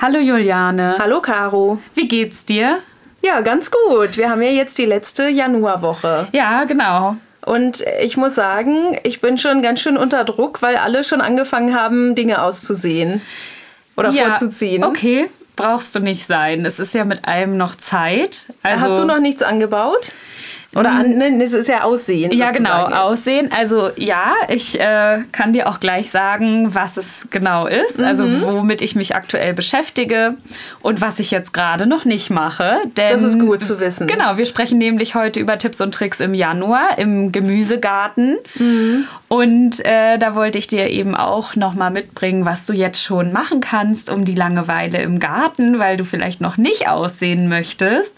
Hallo Juliane. Hallo Caro. Wie geht's dir? Ja, ganz gut. Wir haben ja jetzt die letzte Januarwoche. Ja, genau. Und ich muss sagen, ich bin schon ganz schön unter Druck, weil alle schon angefangen haben, Dinge auszusehen oder ja, vorzuziehen. Okay, brauchst du nicht sein. Es ist ja mit allem noch Zeit. Also, Hast du noch nichts angebaut? Oder an, ne, es ist ja Aussehen. Ja, genau, Aussehen. Also ja, ich äh, kann dir auch gleich sagen, was es genau ist, also mhm. also womit ich mich aktuell beschäftige und was ich jetzt gerade noch nicht mache. Denn, das ist gut zu wissen. Genau, wir sprechen nämlich heute über Tipps und Tricks im Januar im Gemüsegarten. Mhm. Und äh, da wollte ich dir eben auch nochmal mitbringen, was du jetzt schon machen kannst, um die Langeweile im Garten, weil du vielleicht noch nicht aussehen möchtest,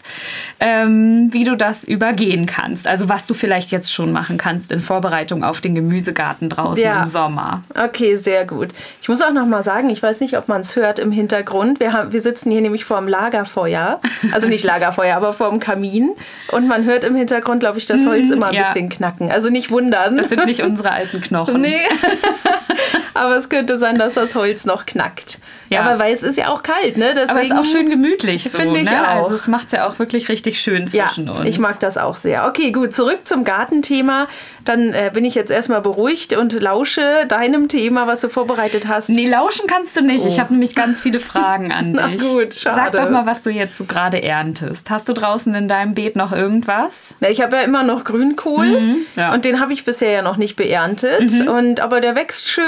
ähm, wie du das übergehen kannst. Also was du vielleicht jetzt schon machen kannst in Vorbereitung auf den Gemüsegarten draußen ja. im Sommer. Okay, sehr gut. Ich muss auch nochmal sagen, ich weiß nicht, ob man es hört im Hintergrund. Wir, haben, wir sitzen hier nämlich vor dem Lagerfeuer. Also nicht Lagerfeuer, aber vor dem Kamin. Und man hört im Hintergrund, glaube ich, das Holz immer ein ja. bisschen knacken. Also nicht wundern. Das sind nicht unsere alten Knochen. Nee. aber es könnte sein, dass das Holz noch knackt. Ja. Aber weil es ist ja auch kalt, ne? Deswegen aber es ist auch schön gemütlich. So, Finde ich ne? auch. Also es macht es ja auch wirklich richtig schön zwischen ja, uns. Ich mag das auch sehr. Okay, gut, zurück zum Gartenthema. Dann äh, bin ich jetzt erstmal beruhigt und lausche deinem Thema, was du vorbereitet hast. Nee, lauschen kannst du nicht. Oh. Ich habe nämlich ganz viele Fragen an dich. Na gut, schade. Sag doch mal, was du jetzt so gerade erntest. Hast du draußen in deinem Beet noch irgendwas? Na, ich habe ja immer noch Grünkohl mhm, ja. und den habe ich bisher ja noch nicht beerntet. Mhm. Und, aber der wächst schön.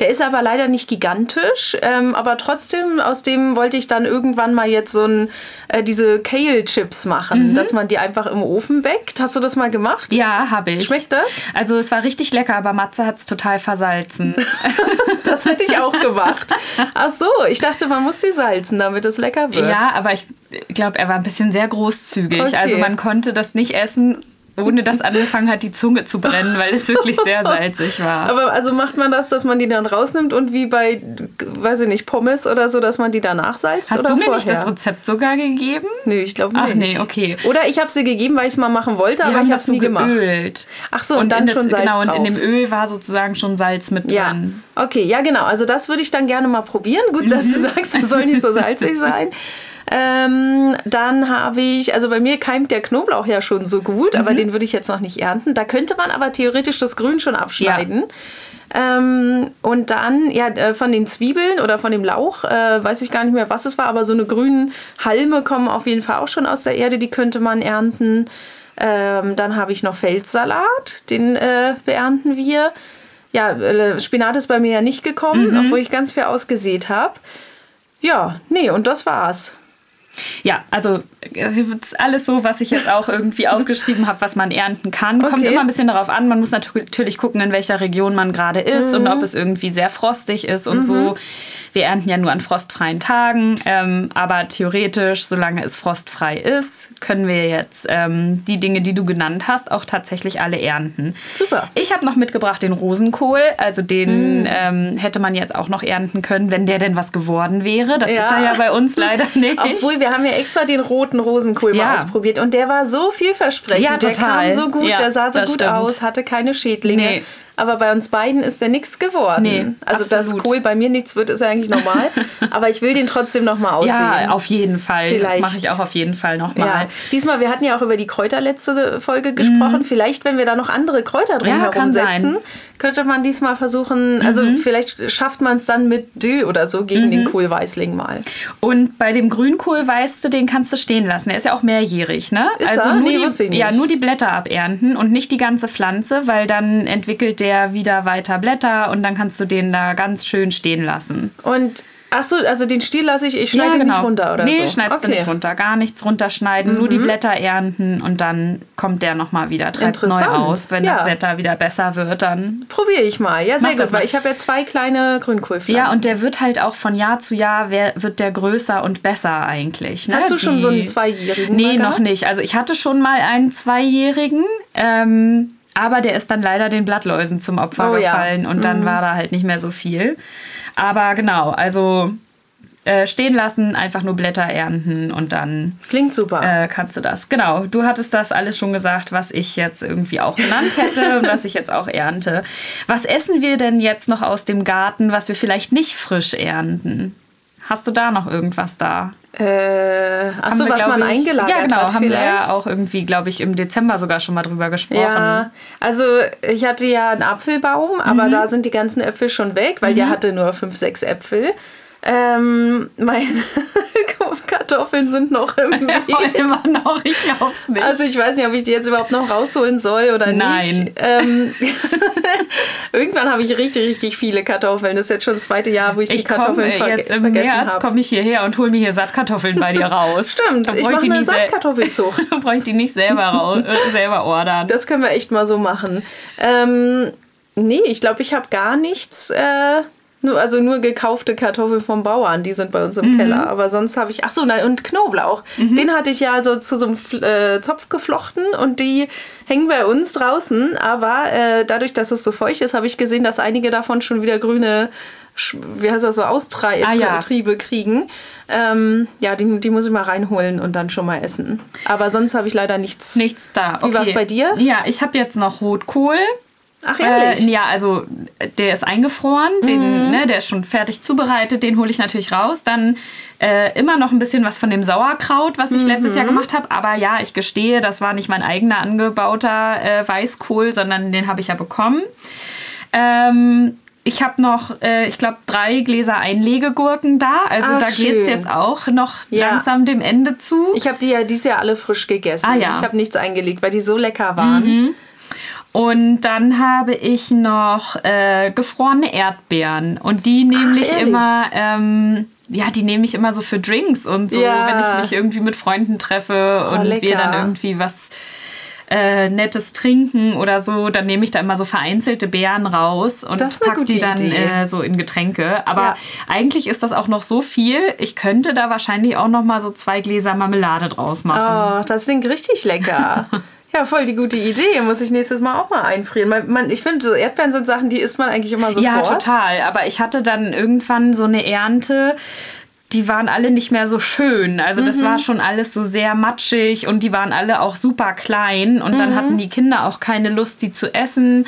Der ist aber leider nicht gigantisch. Ähm, aber trotzdem, aus dem wollte ich dann irgendwann mal jetzt so ein, äh, diese Kale-Chips machen, mhm. dass man die einfach im Ofen bäckt. Hast du das mal gemacht? Ja, habe ich. Schmeckt das? Also es war richtig lecker, aber Matze hat es total versalzen. das hätte ich auch gemacht. Ach so, ich dachte, man muss sie salzen, damit es lecker wird. Ja, aber ich glaube, er war ein bisschen sehr großzügig. Okay. Also man konnte das nicht essen ohne dass angefangen hat, die Zunge zu brennen, weil es wirklich sehr salzig war. Aber also macht man das, dass man die dann rausnimmt und wie bei, weiß ich nicht, Pommes oder so, dass man die danach salzt? Hast du mir vorher? nicht das Rezept sogar gegeben? Nö, ich glaube nicht. Ach nee, okay. Oder ich habe sie gegeben, weil ich es mal machen wollte, Wir aber ich habe es nie gemacht. Geölt. Ach so, und, und dann schon das, Salz Genau, drauf. und in dem Öl war sozusagen schon Salz mit dran. Ja. Okay, ja genau. Also das würde ich dann gerne mal probieren. Gut, dass du sagst, es soll nicht so salzig sein. Ähm, dann habe ich, also bei mir keimt der Knoblauch ja schon so gut, mhm. aber den würde ich jetzt noch nicht ernten. Da könnte man aber theoretisch das Grün schon abschneiden. Ja. Ähm, und dann, ja, äh, von den Zwiebeln oder von dem Lauch, äh, weiß ich gar nicht mehr, was es war, aber so eine grünen Halme kommen auf jeden Fall auch schon aus der Erde, die könnte man ernten. Ähm, dann habe ich noch Feldsalat, den äh, beernten wir. Ja, äh, Spinat ist bei mir ja nicht gekommen, mhm. obwohl ich ganz viel ausgesät habe. Ja, nee, und das war's. Ja, also äh, alles so, was ich jetzt auch irgendwie aufgeschrieben habe, was man ernten kann. Okay. Kommt immer ein bisschen darauf an. Man muss natürlich gucken, in welcher Region man gerade ist mhm. und ob es irgendwie sehr frostig ist und mhm. so. Wir ernten ja nur an frostfreien Tagen, ähm, aber theoretisch, solange es frostfrei ist, können wir jetzt ähm, die Dinge, die du genannt hast, auch tatsächlich alle ernten. Super. Ich habe noch mitgebracht den Rosenkohl, also den mhm. ähm, hätte man jetzt auch noch ernten können, wenn der denn was geworden wäre. Das ja. ist er ja bei uns leider nicht. Obwohl wir haben ja extra den roten Rosenkohl ja. mal ausprobiert und der war so vielversprechend. Ja, total. Der kam so gut, ja, der sah so gut stimmt. aus, hatte keine Schädlinge. Nee. Aber bei uns beiden ist der nichts geworden. Nee, also absolut. dass Kohl bei mir nichts wird, ist ja eigentlich normal. Aber ich will den trotzdem nochmal aussehen. Ja, auf jeden Fall. Vielleicht. Das mache ich auch auf jeden Fall nochmal. Ja. Diesmal, wir hatten ja auch über die Kräuter letzte Folge gesprochen. Mhm. Vielleicht, wenn wir da noch andere Kräuter drin ja, herumsetzen, könnte man diesmal versuchen, also mhm. vielleicht schafft man es dann mit Dill oder so gegen mhm. den Kohlweißling mal. Und bei dem Grünkohl, weißt du, den kannst du stehen lassen. Er ist ja auch mehrjährig, ne? Ist also er? Nur nee, die, Ja, nur die Blätter abernten und nicht die ganze Pflanze, weil dann entwickelt der wieder weiter Blätter und dann kannst du den da ganz schön stehen lassen. Und Ach so, also den Stiel lasse ich, ich schneide ja, genau. nicht runter oder nee, so? Nee, schneidest okay. du nicht runter. Gar nichts runterschneiden, mhm. nur die mhm. Blätter ernten und dann kommt der nochmal wieder, treibt neu aus. Wenn ja. das Wetter wieder besser wird, dann... Probiere ich mal. Ja, sehr gut, weil ich habe ja zwei kleine Grünkohlpflanzen. Ja, und der wird halt auch von Jahr zu Jahr, wird der größer und besser eigentlich. Ne? Hast du schon die... so einen Zweijährigen? Nee, noch nicht. Also ich hatte schon mal einen Zweijährigen, ähm, aber der ist dann leider den Blattläusen zum Opfer oh, gefallen ja. und dann mhm. war da halt nicht mehr so viel. Aber genau, also äh, stehen lassen, einfach nur Blätter ernten und dann. Klingt super. Äh, kannst du das. Genau, du hattest das alles schon gesagt, was ich jetzt irgendwie auch genannt hätte und was ich jetzt auch ernte. Was essen wir denn jetzt noch aus dem Garten, was wir vielleicht nicht frisch ernten? Hast du da noch irgendwas da? Äh, achso, was man ich, eingelagert Ja, genau, hat haben vielleicht. wir ja auch irgendwie, glaube ich, im Dezember sogar schon mal drüber gesprochen. Ja, also ich hatte ja einen Apfelbaum, aber da sind die ganzen Äpfel schon weg, weil der hatte nur fünf, sechs Äpfel. Ähm, meine Kartoffeln sind noch im Beet. immer noch, ich glaub's nicht. Also ich weiß nicht, ob ich die jetzt überhaupt noch rausholen soll oder Nein. nicht. Ähm, irgendwann habe ich richtig, richtig viele Kartoffeln. Das ist jetzt schon das zweite Jahr, wo ich, die ich komme Kartoffeln ver jetzt im vergessen März komme ich hierher und hole mir hier Saatkartoffeln bei dir raus. Stimmt, ich mache die eine nicht sel- Saatkartoffelzucht. Da brauche ich die nicht selber, äh, selber ordern. Das können wir echt mal so machen. Ähm, nee, ich glaube, ich habe gar nichts. Äh, nur, also nur gekaufte Kartoffeln vom Bauern, die sind bei uns Mhm. im Keller. Aber sonst habe ich. Ach so, nein, und Knoblauch. Den hatte ich ja so zu so einem äh, Zopf geflochten und die hängen bei uns draußen. Aber äh, dadurch, dass es so feucht ist, habe ich gesehen, dass einige davon schon wieder grüne. Wie heißt das so, Austriebe Ah, ja. kriegen. Ähm, ja, die, die muss ich mal reinholen und dann schon mal essen. Aber sonst habe ich leider nichts. Nichts da. Wie war's bei dir? Ja, ich habe jetzt noch Rotkohl. Ach, ehrlich? Äh, ja, also der ist eingefroren, Mhm. den, ne, der ist schon fertig zubereitet, den hole ich natürlich raus. Dann äh, immer noch ein bisschen was von dem Sauerkraut, was ich Mhm. letztes Jahr gemacht habe. Aber ja, ich gestehe, das war nicht mein eigener angebauter äh, Weißkohl, sondern den habe ich ja bekommen. Ähm, ich habe noch, äh, ich glaube, drei Gläser Einlegegurken da. Also Ach, da geht es jetzt auch noch Ja. langsam dem Ende zu. Ich habe die ja dieses Jahr alle frisch gegessen. Ah, ja. Mhm. Ich habe nichts eingelegt, weil die so lecker waren. Und dann habe ich noch äh, gefrorene Erdbeeren. Und die nehme ich immer, ähm, ja, die nehme ich immer so für Drinks und so, Ja. wenn ich mich irgendwie mit Freunden treffe Oh, und wir lecker. dann irgendwie was äh, Nettes trinken oder so, dann nehme ich da immer so vereinzelte Beeren raus und pack die dann äh, so in Getränke. Aber Ja. eigentlich ist das auch noch so viel. Ich könnte da wahrscheinlich auch noch mal so zwei Gläser Marmelade draus machen. Oh, das klingt richtig lecker. ja, voll die gute Idee. Muss ich nächstes Mal auch mal einfrieren. Man, man, ich finde, so Erdbeeren sind Sachen, die isst man eigentlich immer sofort. Ja, total. Aber ich hatte dann irgendwann so eine Ernte, die waren alle nicht mehr so schön. Also das Mhm. war schon alles so sehr matschig und die waren alle auch super klein. Und Mhm. dann hatten die Kinder auch keine Lust, die zu essen.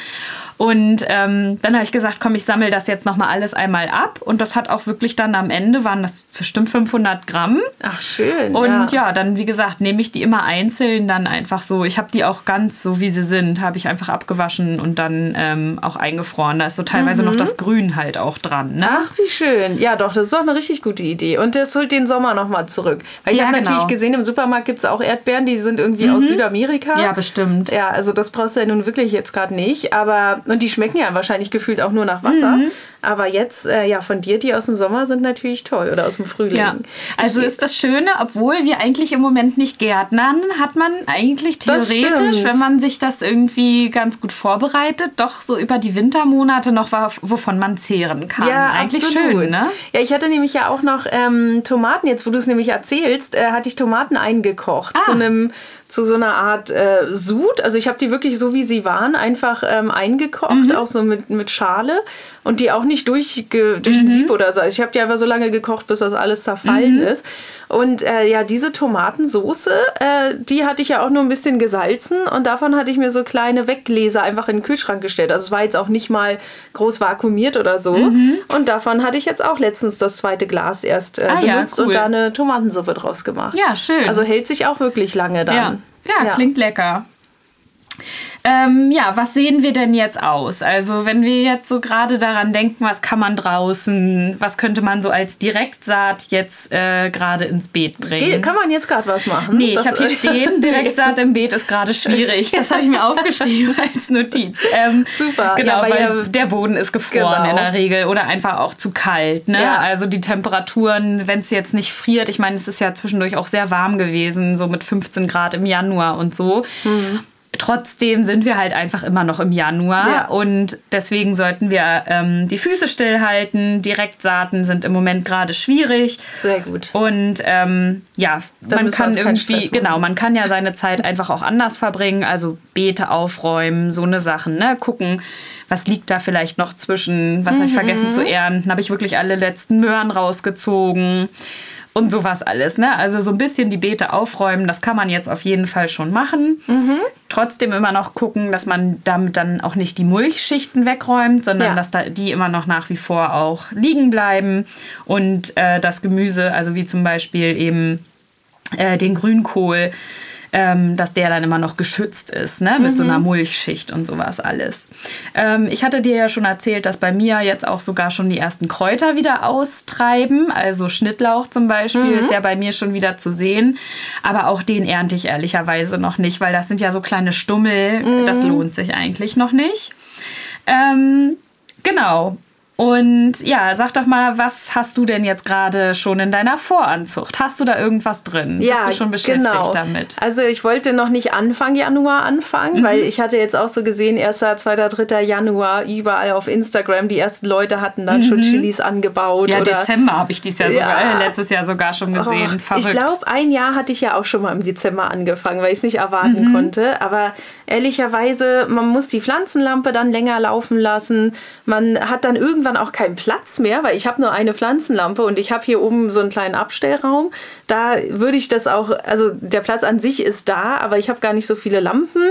Und ähm, dann habe ich gesagt, komm, ich sammle das jetzt nochmal alles einmal ab. Und das hat auch wirklich dann am Ende, waren das bestimmt 500 Gramm. Ach, schön. Und ja, dann, wie gesagt, nehme ich die immer einzeln dann einfach so. Ich habe die auch ganz so, wie sie sind, habe ich einfach abgewaschen und dann ähm, auch eingefroren. Da ist so teilweise noch das Grün halt auch dran. Ne? Ach, wie schön. Ja, doch, das ist doch eine richtig gute Idee. Und das holt den Sommer nochmal zurück. Weil ich Ja, habe genau. Mhm. natürlich gesehen, im Supermarkt gibt es auch Erdbeeren, die sind irgendwie aus Südamerika. Ja, bestimmt. Ja, also das brauchst du ja nun wirklich jetzt gerade nicht. Aber, und die schmecken ja wahrscheinlich gefühlt auch nur nach Wasser. Mhm. Aber jetzt, äh, ja, von dir, die aus dem Sommer sind natürlich toll oder aus dem Frühling. Ja, also ist das Schöne, obwohl wir eigentlich im Moment nicht gärtnern, hat man eigentlich theoretisch, wenn man sich das irgendwie ganz gut vorbereitet, doch so über die Wintermonate noch wovon man zehren kann. Ja, eigentlich absolut. schön, ne? Ja, ich hatte nämlich ja auch noch ähm, Tomaten, jetzt wo du es nämlich erzählst, äh, hatte ich Tomaten eingekocht Ah. zu einem zu so einer Art äh, Sud. Also ich habe die wirklich so wie sie waren einfach ähm, eingekocht, Mhm. auch so mit, mit Schale und die auch nicht durchge durch Mhm. ein Sieb oder so. Also ich habe die einfach so lange gekocht, bis das alles zerfallen Mhm. ist. Und äh, ja, diese Tomatensoße, äh, die hatte ich ja auch nur ein bisschen gesalzen und davon hatte ich mir so kleine Weggläser einfach in den Kühlschrank gestellt. Also es war jetzt auch nicht mal groß vakuumiert oder so. Mhm. Und davon hatte ich jetzt auch letztens das zweite Glas erst äh, Ah ja, benutzt cool. und da eine Tomatensuppe draus gemacht. Ja, schön. Also hält sich auch wirklich lange dann. Ja. Ja, klingt lecker. Ähm, ja, was sehen wir denn jetzt aus? Also, wenn wir jetzt so gerade daran denken, was kann man draußen, was könnte man so als Direktsaat jetzt äh, gerade ins Beet bringen? Ge- Kann man jetzt gerade was machen? Nee, ich Das- habe hier stehen, Direktsaat im Beet ist gerade schwierig. Das habe ich mir aufgeschrieben als Notiz. Ähm, Super. Genau, Ja, weil weil ja- der Boden ist gefroren Genau. in der Regel oder einfach auch zu kalt. Ne? Ja. Also die Temperaturen, wenn es jetzt nicht friert, ich meine, es ist ja zwischendurch auch sehr warm gewesen, so mit 15 Grad im Januar und so. Mhm. Trotzdem sind wir halt einfach immer noch im Januar Ja. und deswegen sollten wir ähm, die Füße stillhalten. Direktsaaten sind im Moment gerade schwierig. Sehr gut. Und ähm, ja, Da man kann irgendwie, genau, man kann ja seine Zeit einfach auch anders verbringen. Also Beete aufräumen, so eine Sachen, ne? Gucken, was liegt da vielleicht noch zwischen, was habe ich vergessen Mhm. zu ernten, habe ich wirklich alle letzten Möhren rausgezogen und sowas alles, ne? Also so ein bisschen die Beete aufräumen, das kann man jetzt auf jeden Fall schon machen. Mhm. Trotzdem immer noch gucken, dass man damit dann auch nicht die Mulchschichten wegräumt, sondern Ja. dass da die immer noch nach wie vor auch liegen bleiben und äh, das Gemüse, also wie zum Beispiel eben äh, den Grünkohl, ähm, dass der dann immer noch geschützt ist, ne? mit so einer Mulchschicht und sowas alles. Ähm, ich hatte dir ja schon erzählt, dass bei mir jetzt auch sogar schon die ersten Kräuter wieder austreiben. Also Schnittlauch zum Beispiel ist ja bei mir schon wieder zu sehen. Aber auch den ernte ich ehrlicherweise noch nicht, weil das sind ja so kleine Stummel. Das lohnt sich eigentlich noch nicht. Ähm, genau. Und ja, sag doch mal, was hast du denn jetzt gerade schon in deiner Voranzucht? Hast du da irgendwas drin? Bist du schon beschäftigt genau. damit? Also ich wollte noch nicht Anfang Januar anfangen, Mhm. weil ich hatte jetzt auch so gesehen, 1., 2., 3. Januar überall auf Instagram, die ersten Leute hatten dann schon Chilis angebaut. Mhm. Ja, oder Dezember habe ich dies Jahr sogar, Ja. äh, letztes Jahr sogar schon gesehen. Oh, ich glaube, ein Jahr hatte ich ja auch schon mal im Dezember angefangen, weil ich es nicht erwarten Mhm. konnte. Aber ehrlicherweise, man muss die Pflanzenlampe dann länger laufen lassen. Man hat dann irgendwann auch keinen Platz mehr, weil ich habe nur eine Pflanzenlampe und ich habe hier oben so einen kleinen Abstellraum. Da würde ich das auch, also der Platz an sich ist da, aber ich habe gar nicht so viele Lampen.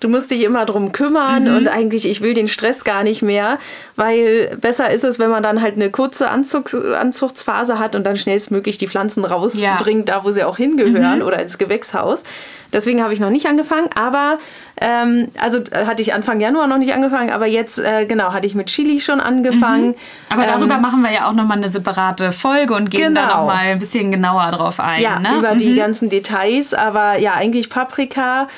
Du musst dich immer drum kümmern Mhm. und eigentlich, ich will den Stress gar nicht mehr, weil besser ist es, wenn man dann halt eine kurze Anzugs Anzuchtsphase hat und dann schnellstmöglich die Pflanzen rausbringt, da wo sie auch hingehören oder ins Gewächshaus. Deswegen habe ich noch nicht angefangen, aber ähm, also äh, hatte ich Anfang Januar noch nicht angefangen, aber jetzt äh, genau hatte ich mit Chili schon angefangen. Aber darüber Ähm, machen wir ja auch nochmal eine separate Folge und gehen da Genau. nochmal ein bisschen genauer drauf ein. ja, ne? über die ganzen Details, aber ja, eigentlich Paprika.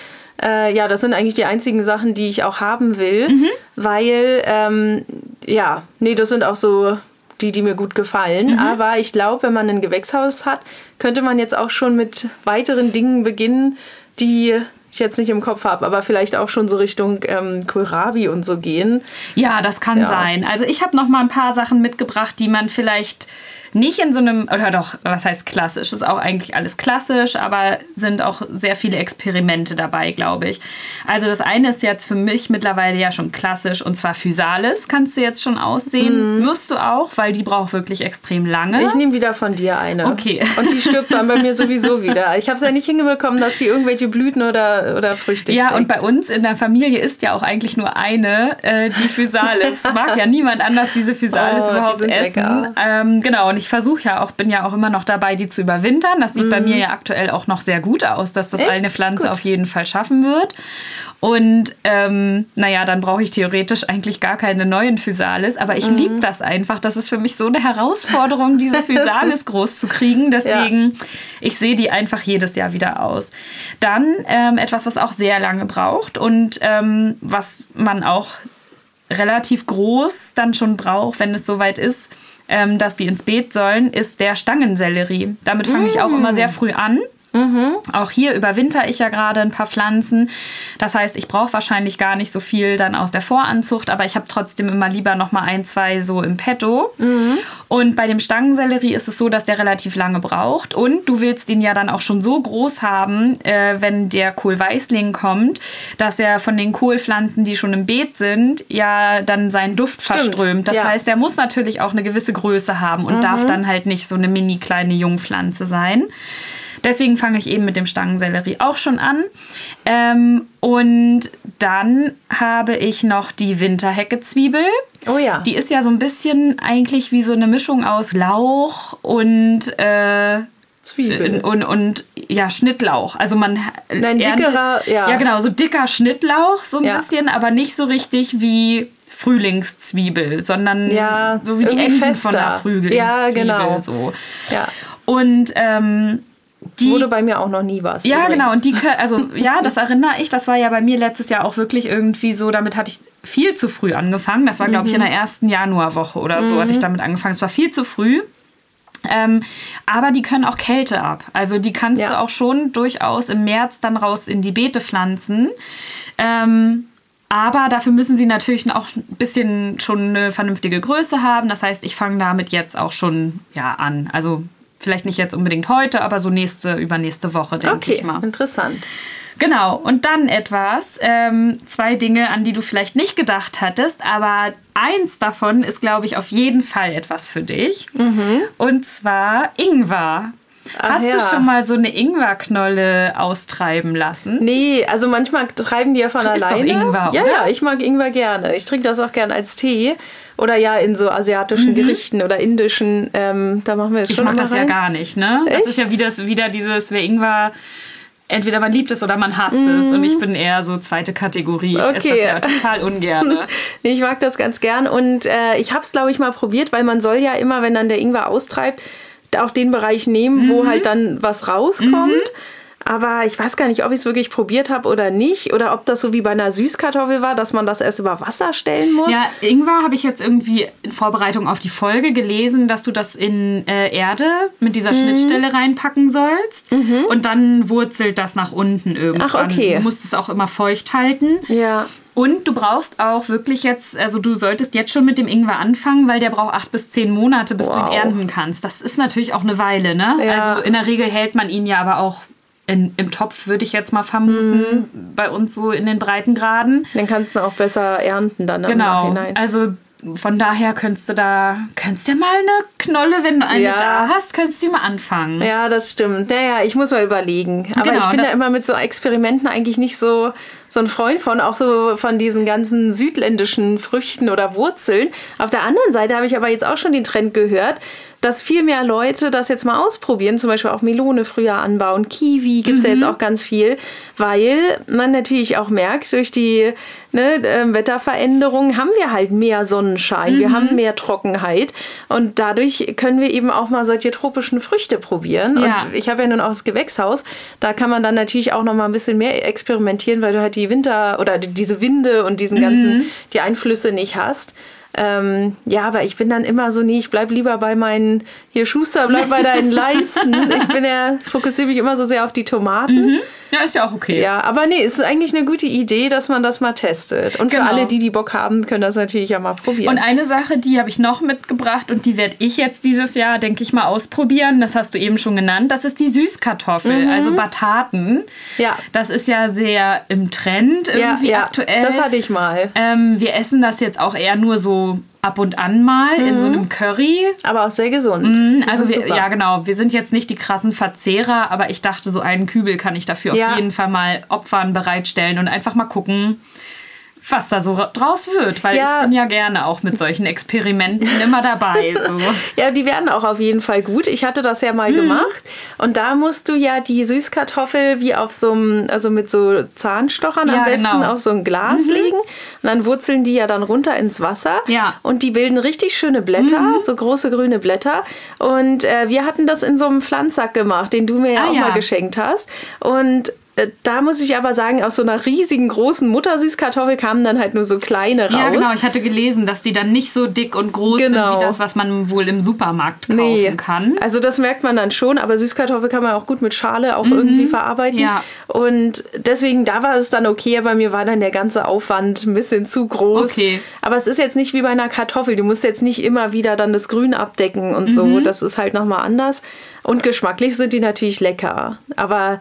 Äh, ja, das sind eigentlich die einzigen Sachen, die ich auch haben will, weil, ähm, ja, nee, das sind auch so die, die mir gut gefallen. Aber ich glaube, wenn man ein Gewächshaus hat, könnte man jetzt auch schon mit weiteren Dingen beginnen, die ich jetzt nicht im Kopf habe, aber vielleicht auch schon so Richtung ähm, Kohlrabi und so gehen. Ja, das kann Ja. sein. Also ich habe noch mal ein paar Sachen mitgebracht, die man vielleicht nicht in so einem, oder doch, was heißt klassisch? Ist auch eigentlich alles klassisch, aber sind auch sehr viele Experimente dabei, glaube ich. Also das eine ist jetzt für mich mittlerweile ja schon klassisch und zwar Physalis. Kannst du jetzt schon aussehen. Wirst du auch, weil die braucht wirklich extrem lange. Mhm. Ich nehme wieder von dir eine. Okay. Und die stirbt dann bei mir sowieso wieder. Ich habe es ja nicht hingebekommen, dass sie irgendwelche Blüten oder, oder Früchte Ja, kriegt. und bei uns in der Familie ist ja auch eigentlich nur eine, äh, die Physalis. Mag ja niemand anders diese Physalis Oh, die überhaupt sind essen. Ähm, genau, und ich versuche ja auch, bin ja auch immer noch dabei, die zu überwintern. Das sieht bei mir ja aktuell auch noch sehr gut aus, dass das Mhm. Echt? eine Pflanze Gut. auf jeden Fall schaffen wird. Und ähm, naja, dann brauche ich theoretisch eigentlich gar keine neuen Physalis. Aber Mhm. ich liebe das einfach. Das ist für mich so eine Herausforderung, diese Physalis groß zu kriegen. Deswegen, ich sehe die einfach jedes Jahr wieder aus. Dann ähm, etwas, was auch sehr lange braucht und ähm, was man auch relativ groß dann schon braucht, wenn es soweit ist, ähm, dass die ins Beet sollen, ist der Stangensellerie. Damit fange ich auch immer sehr früh an. Auch hier überwinter ich ja gerade ein paar Pflanzen. Das heißt, ich brauche wahrscheinlich gar nicht so viel dann aus der Voranzucht, aber ich habe trotzdem immer lieber noch mal ein, zwei so im Petto. Und bei dem Stangensellerie ist es so, dass der relativ lange braucht. Und du willst ihn ja dann auch schon so groß haben, äh, wenn der Kohlweißling kommt, dass er von den Kohlpflanzen, die schon im Beet sind, ja dann seinen Duft verströmt. Das ja. heißt, der muss natürlich auch eine gewisse Größe haben und darf dann halt nicht so eine mini kleine Jungpflanze sein. Deswegen fange ich eben mit dem Stangensellerie auch schon an. Ähm, und dann habe ich noch die Winterheckezwiebel. Oh ja. Die ist ja so ein bisschen eigentlich wie so eine Mischung aus Lauch und, äh, Zwiebeln. und, und ja, Schnittlauch. Also man Ein erntet- dickerer, ja. Ja, genau, so dicker Schnittlauch so ein Ja. bisschen, aber nicht so richtig wie Frühlingszwiebel, sondern Ja, so wie die Enden fester. von der Frühlingszwiebel. Ja, genau. So. Ja. Und ähm, die Wurde bei mir auch noch nie was. ja, übrigens. genau. Und die, also ja, das erinnere ich. Das war ja bei mir letztes Jahr auch wirklich irgendwie so. Damit hatte ich viel zu früh angefangen. Das war, glaube ich, in Mhm. der ersten Januarwoche oder so hatte ich damit angefangen. Es war viel zu früh. Ähm, aber die können auch Kälte ab. Also die kannst Ja. du auch schon durchaus im März dann raus in die Beete pflanzen. Ähm, aber dafür müssen sie natürlich auch ein bisschen schon eine vernünftige Größe haben. Das heißt, ich fange damit jetzt auch schon ja, an. Also vielleicht nicht jetzt unbedingt heute, aber so nächste, übernächste Woche, denke Okay, ich mal. interessant. Genau, und dann etwas, ähm, zwei Dinge, an die du vielleicht nicht gedacht hattest, aber eins davon ist, glaube ich, auf jeden Fall etwas für dich. Und zwar Ingwer. Ach Hast du ja. schon mal so eine Ingwerknolle austreiben lassen? Nee, also manchmal treiben die ja von Du isst doch alleine. Ingwer, ja, oder? ja, ich mag Ingwer gerne. Ich trinke das auch gerne als Tee. Oder ja, in so asiatischen Gerichten oder indischen. Ähm, da machen wir es Mhm. Ich schon mag das ja rein. gar nicht, ne? Das Echt? ist ja wieder, wieder dieses, wer Ingwer, entweder man liebt es oder man hasst es. Und ich bin eher so zweite Kategorie. Ich esse das Mhm. Okay. ja total ungern. Ich mag das ganz gern und äh, ich habe es, glaube ich, mal probiert, weil man soll ja immer, wenn dann der Ingwer austreibt, auch den Bereich nehmen, Mhm. wo halt dann was rauskommt. Aber ich weiß gar nicht, ob ich es wirklich probiert habe oder nicht. Oder ob das so wie bei einer Süßkartoffel war, dass man das erst über Wasser stellen muss. Ja, Ingwer habe ich jetzt irgendwie in Vorbereitung auf die Folge gelesen, dass du das in äh, Erde mit Mhm. dieser Schnittstelle reinpacken sollst und dann wurzelt das nach unten irgendwann. Ach, okay. Du musst es auch immer feucht halten. ja. Und du brauchst auch wirklich jetzt, also du solltest jetzt schon mit dem Ingwer anfangen, weil der braucht acht bis zehn Monate, bis du ihn Wow. ernten kannst. Das ist natürlich auch eine Weile, ne? Ja. Also in der Regel hält man ihn ja aber auch in, im Topf, würde ich jetzt mal vermuten, Mhm. bei uns so in den Breitengraden. Dann kannst du auch besser ernten dann im Genau. Nachhinein. Also von daher könntest du da, könntest du ja mal eine Knolle, wenn du eine Ja. da hast, könntest du mal anfangen. Ja, das stimmt. Naja, ich muss mal überlegen. Aber Genau, ich bin da immer mit so Experimenten eigentlich nicht so, so ein Freund von, auch so von diesen ganzen südländischen Früchten oder Wurzeln. Auf der anderen Seite habe ich aber jetzt auch schon den Trend gehört, dass viel mehr Leute das jetzt mal ausprobieren, zum Beispiel auch Melone früher anbauen, Kiwi gibt es ja Mhm. jetzt auch ganz viel, weil man natürlich auch merkt, durch die ne, äh, Wetterveränderungen haben wir halt mehr Sonnenschein, wir Mhm. haben mehr Trockenheit und dadurch können wir eben auch mal solche tropischen Früchte probieren. Ja. Und ich habe ja nun auch das Gewächshaus, da kann man dann natürlich auch noch mal ein bisschen mehr experimentieren, weil du halt die Winter oder die- diese Winde und diesen ganzen, die Einflüsse nicht hast. Ähm, ja, aber ich bin dann immer so, nee, ich bleib lieber bei meinen, hier Schuster, bleib bei deinen Leisten. Ich bin ja, fokussiere mich immer so sehr auf die Tomaten. Ja, ist ja auch okay. Ja, aber nee, es ist eigentlich eine gute Idee, dass man das mal testet. Und Genau. für alle, die die Bock haben, können das natürlich ja mal probieren. Und eine Sache, die habe ich noch mitgebracht und die werde ich jetzt dieses Jahr, denke ich mal, ausprobieren. Das hast du eben schon genannt. Das ist die Süßkartoffel, also Bataten. Ja. Das ist ja sehr im Trend irgendwie aktuell. Das hatte ich mal. ähm, wir essen das jetzt auch eher nur so ab und an mal in so einem Curry. Aber auch sehr gesund. Die Also wir, ja genau, wir sind jetzt nicht die krassen Verzehrer, aber ich dachte, so einen Kübel kann ich dafür Ja. auf jeden Fall mal opfern, bereitstellen und einfach mal gucken, was da so draus wird. Weil Ja. ich bin ja gerne auch mit solchen Experimenten immer dabei. So. Ja, die werden auch auf jeden Fall gut. Ich hatte das ja mal Mhm. gemacht. Und da musst du ja die Süßkartoffel wie auf so einem, also mit so Zahnstochern Ja, am besten genau. auf so ein Glas legen. Und dann wurzeln die ja dann runter ins Wasser. Ja. Mhm. Und die bilden richtig schöne Blätter, so große grüne Blätter. Und äh, wir hatten das in so einem Pflanzsack gemacht, den du mir ja Ah, auch mal geschenkt hast. Und da muss ich aber sagen, aus so einer riesigen großen Muttersüßkartoffel kamen dann halt nur so kleine raus. Ja, genau. Ich hatte gelesen, dass die dann nicht so dick und groß Genau. sind wie das, was man wohl im Supermarkt kaufen Nee, kann. also das merkt man dann schon, aber Süßkartoffel kann man auch gut mit Schale auch irgendwie verarbeiten. Mhm. Ja. Und deswegen, da war es dann okay, aber mir war dann der ganze Aufwand ein bisschen zu groß. Okay. Aber es ist jetzt nicht wie bei einer Kartoffel. Du musst jetzt nicht immer wieder dann das Grün abdecken und so. Mhm. Das ist halt nochmal anders. Und geschmacklich sind die natürlich lecker. Aber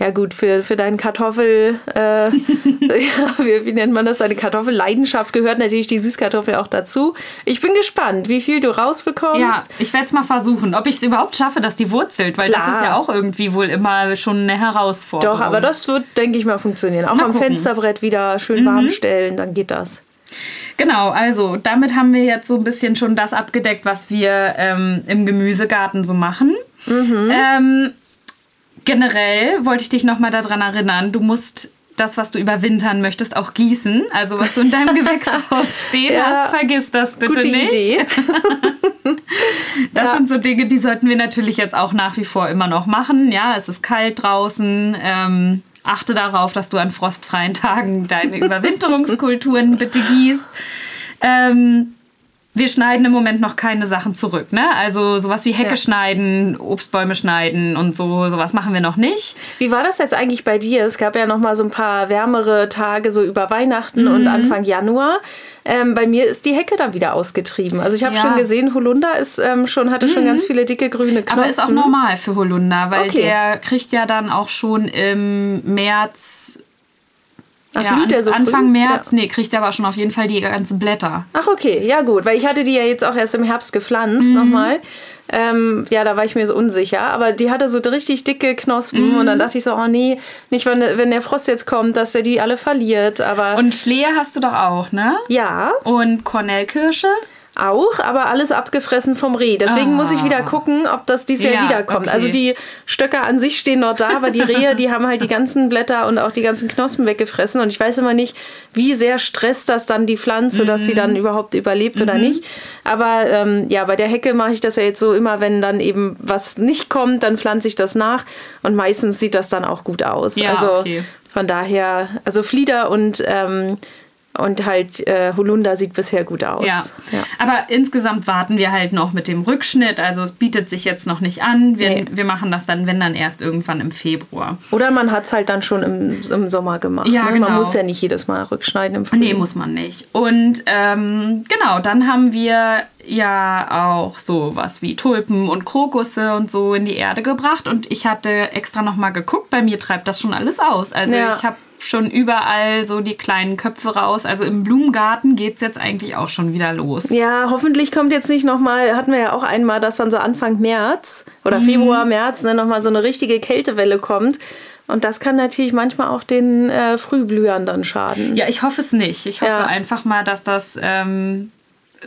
ja gut, für, für deinen Kartoffel, äh, ja, wie, wie nennt man das? Eine Kartoffelleidenschaft gehört natürlich die Süßkartoffel auch dazu. Ich bin gespannt, wie viel du rausbekommst. Ja, ich werde es mal versuchen, ob ich es überhaupt schaffe, dass die wurzelt, weil das Klar. ist ja auch irgendwie wohl immer schon eine Herausforderung. Doch, aber das wird, denke ich mal, funktionieren. Auch Mal am gucken. Fensterbrett wieder schön warm stellen, dann geht das. Genau, also damit haben wir jetzt so ein bisschen schon das abgedeckt, was wir ähm, im Gemüsegarten so machen. Ähm, generell wollte ich dich nochmal daran erinnern, du musst das, was du überwintern möchtest, auch gießen. Also was du in deinem Gewächshaus stehen Ja, hast, vergiss das bitte Gute nicht. Idee. Das Ja. sind so Dinge, die sollten wir natürlich jetzt auch nach wie vor immer noch machen. Ja, es ist kalt draußen. Ähm, achte darauf, dass du an frostfreien Tagen deine Überwinterungskulturen bitte gießt. Ähm, wir schneiden im Moment noch keine Sachen zurück, ne? Also sowas wie Hecke Ja. schneiden, Obstbäume schneiden und so, sowas machen wir noch nicht. Wie war das jetzt eigentlich bei dir? Es gab ja noch mal so ein paar wärmere Tage so über Weihnachten und Mhm. Anfang Januar. Ähm, bei mir ist die Hecke dann wieder ausgetrieben. Also ich habe Ja. Mhm. schon gesehen, Holunder ist ähm, schon hatte schon ganz viele dicke grüne Knospen. Aber ist auch normal für Holunder, weil Okay. der kriegt ja dann auch schon im März. Ach, ja, blüht der so früh? Anfang März, Ja. nee, kriegt er aber schon auf jeden Fall die ganzen Blätter. Ach okay, ja gut, weil ich hatte die ja jetzt auch erst im Herbst gepflanzt Mhm. nochmal. Ähm, ja, da war ich mir so unsicher, aber die hatte so richtig dicke Knospen und dann Mhm. dachte ich so, oh nee, nicht wenn, wenn der Frost jetzt kommt, dass er die alle verliert, aber Und Schlehe hast du doch auch, ne? ja, Und Kornellkirsche? Auch, aber alles abgefressen vom Reh. Deswegen Ah. muss ich wieder gucken, ob das dieses Jahr Ja, wiederkommt. okay. Also die Stöcker an sich stehen noch da, aber die Rehe, die haben halt die ganzen Blätter und auch die ganzen Knospen weggefressen. Und ich weiß immer nicht, wie sehr stresst das dann die Pflanze, dass sie Mhm. dann überhaupt überlebt oder nicht. Aber ähm, ja, bei der Hecke mache ich das ja jetzt so immer, wenn dann eben was nicht kommt, dann pflanze ich das nach. Und meistens sieht das dann auch gut aus. Ja, also okay. von daher, also Flieder und ähm, und halt äh, Holunder sieht bisher gut aus. Ja. ja. Aber insgesamt warten wir halt noch mit dem Rückschnitt. Also es bietet sich jetzt noch nicht an. Wir, Nee. wir machen das dann, wenn dann erst irgendwann im Februar. Oder man hat es halt dann schon im, im Sommer gemacht. Ja, ne? genau. Man muss ja nicht jedes Mal rückschneiden im Frühling. Nee, muss man nicht. Und ähm, genau, dann haben wir ja auch so was wie Tulpen und Krokusse und so in die Erde gebracht. Und ich hatte extra noch mal geguckt, bei mir treibt das schon alles aus. Also Ja. ich habe schon überall so die kleinen Köpfe raus. Also im Blumengarten geht es jetzt eigentlich auch schon wieder los. Ja, hoffentlich kommt jetzt nicht nochmal, hatten wir ja auch einmal, dass dann so Anfang März oder Mhm. Februar, März ne, nochmal so eine richtige Kältewelle kommt. Und das kann natürlich manchmal auch den äh, Frühblühern dann schaden. Ja, ich hoffe es nicht. Ich hoffe Ja. einfach mal, dass das, ähm,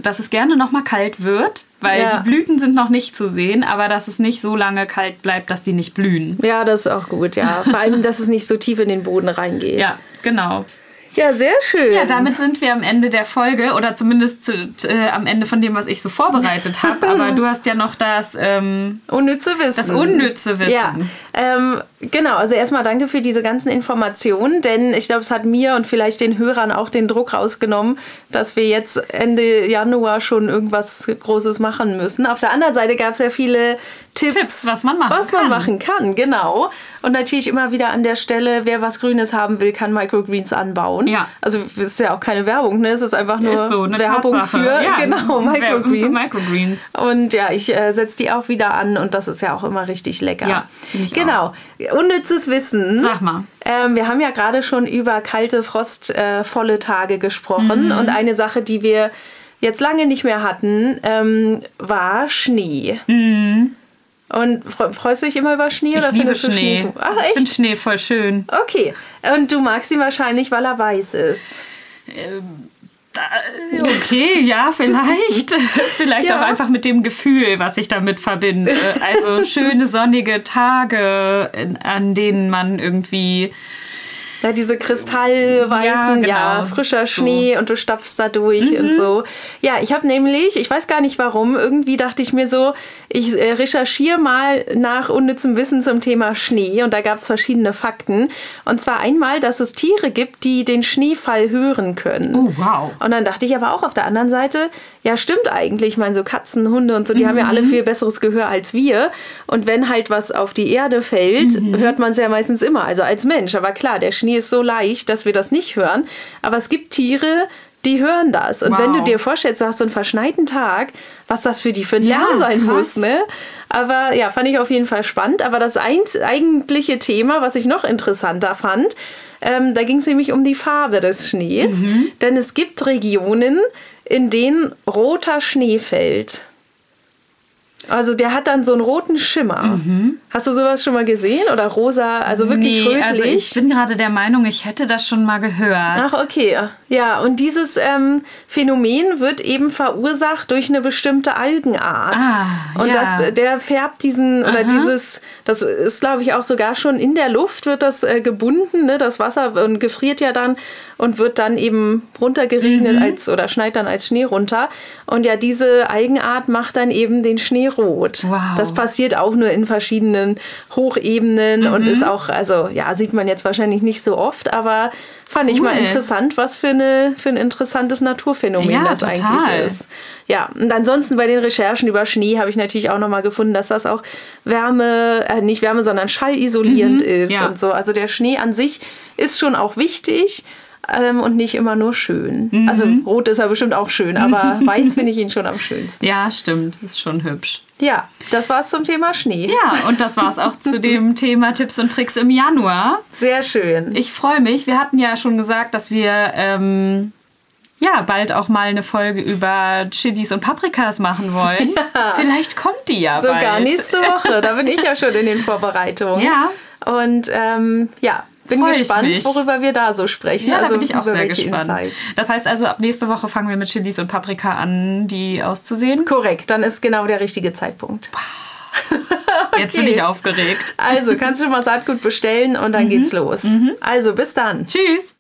dass es gerne noch mal kalt wird, weil Ja. die Blüten sind noch nicht zu sehen, aber dass es nicht so lange kalt bleibt, dass die nicht blühen. Ja, das ist auch gut, ja. Vor allem, dass es nicht so tief in den Boden reingeht. Ja, genau. Ja, sehr schön. Ja, damit sind wir am Ende der Folge oder zumindest zu, äh, am Ende von dem, was ich so vorbereitet habe. Aber du hast ja noch das, ähm, Unnütze Wissen. das unnütze Wissen. Ja, ähm, genau. Also erstmal danke für diese ganzen Informationen, denn ich glaube, es hat mir und vielleicht den Hörern auch den Druck rausgenommen, dass wir jetzt Ende Januar schon irgendwas Großes machen müssen. Auf der anderen Seite gab es ja viele Tipps, Tipps, was man machen was man kann. machen kann. Genau. Und natürlich immer wieder an der Stelle, wer was Grünes haben will, kann Microgreens anbauen. Ja. Also es ist ja auch keine Werbung, ne? Es ist einfach nur Ist so eine Werbung Tatsache. für ja, genau Microgreens. Für Microgreens. Und ja, ich äh, setze die auch wieder an und das ist ja auch immer richtig lecker. Ja, Genau. Unnützes Wissen. Sag mal. Ähm, wir haben ja gerade schon über kalte, frostvolle Tage gesprochen. Mhm. Und eine Sache, die wir jetzt lange nicht mehr hatten, ähm, war Schnee. Und fre- freust du dich immer über Schnee? Ich oder liebe findest du Schnee. gut? Ach, Ich echt? finde Schnee voll schön. Okay. Und du magst ihn wahrscheinlich, weil er weiß ist. Okay, ja, vielleicht. vielleicht Ja. auch einfach mit dem Gefühl, was ich damit verbinde. Also schöne sonnige Tage, an denen man irgendwie. Ja, diese kristallweißen, ja, Ja, genau. frischer So. Schnee und du stapfst da durch und so. Ja, ich habe nämlich, ich weiß gar nicht warum, irgendwie dachte ich mir so, ich äh, recherchiere mal nach unnützem Wissen zum Thema Schnee und da gab es verschiedene Fakten. Und zwar einmal, dass es Tiere gibt, die den Schneefall hören können. Oh, wow. Und dann dachte ich aber auch auf der anderen Seite, ja, stimmt eigentlich. Ich meine, so Katzen, Hunde und so, die haben ja alle viel besseres Gehör als wir. Und wenn halt was auf die Erde fällt, hört man es ja meistens immer, also als Mensch. Aber klar, der Schnee ist so leicht, dass wir das nicht hören. Aber es gibt Tiere, die hören das. Und Wow. wenn du dir vorstellst, du hast so einen verschneiten Tag, was das für die für ein Ja, Lärm sein krass. muss, ne? Aber ja, fand ich auf jeden Fall spannend. Aber das eigentliche Thema, was ich noch interessanter fand, ähm, da ging es nämlich um die Farbe des Schnees. Mhm. Denn es gibt Regionen, in denen roter Schnee fällt. Also der hat dann so einen roten Schimmer. Hast du sowas schon mal gesehen? Oder rosa, also wirklich Mhm. nee, rötlich? also ich bin gerade der Meinung, ich hätte das schon mal gehört. Ach, okay. Ja, und dieses ähm, Phänomen wird eben verursacht durch eine bestimmte Algenart. Ah, und ja. das, der färbt diesen, oder dieses, das ist, glaube ich, auch sogar schon in der Luft wird das äh, gebunden, ne? das Wasser und gefriert ja dann und wird dann eben runtergeregnet Mhm. als, oder schneit dann als Schnee runter. Und ja, diese Algenart macht dann eben den Schnee rot. Wow. Das passiert auch nur in verschiedenen Hochebenen Mhm. und ist auch, also ja, sieht man jetzt wahrscheinlich nicht so oft, aber Fand ich mal interessant, was für, eine, für ein interessantes Naturphänomen Ja, das total. eigentlich ist. Ja, und ansonsten bei den Recherchen über Schnee habe ich natürlich auch nochmal gefunden, dass das auch Wärme, äh, nicht Wärme, sondern schallisolierend ist ja. und so. Also der Schnee an sich ist schon auch wichtig. Ähm, und nicht immer nur schön. Also rot ist er bestimmt auch schön, aber weiß finde ich ihn schon am schönsten. Ja, stimmt. Ist schon hübsch. Ja, das war's zum Thema Schnee. Ja, und das war's auch zu dem Thema Tipps und Tricks im Januar. Sehr schön. Ich freue mich. Wir hatten ja schon gesagt, dass wir ähm, ja bald auch mal eine Folge über Chilis und Paprikas machen wollen. Vielleicht kommt die ja Sogar bald. nächste Woche. Da bin ich ja schon in den Vorbereitungen. Ja. Und ähm, ja, bin Freu gespannt, worüber wir da so sprechen. Ja, also da bin ich auch über sehr welche gespannt. Insights. Das heißt also, ab nächste Woche fangen wir mit Chilis und Paprika an, die auszusehen. Korrekt, dann ist genau der richtige Zeitpunkt. Jetzt bin Okay. ich aufgeregt. Also kannst du mal Saatgut bestellen und dann geht's los. Also bis dann. Tschüss.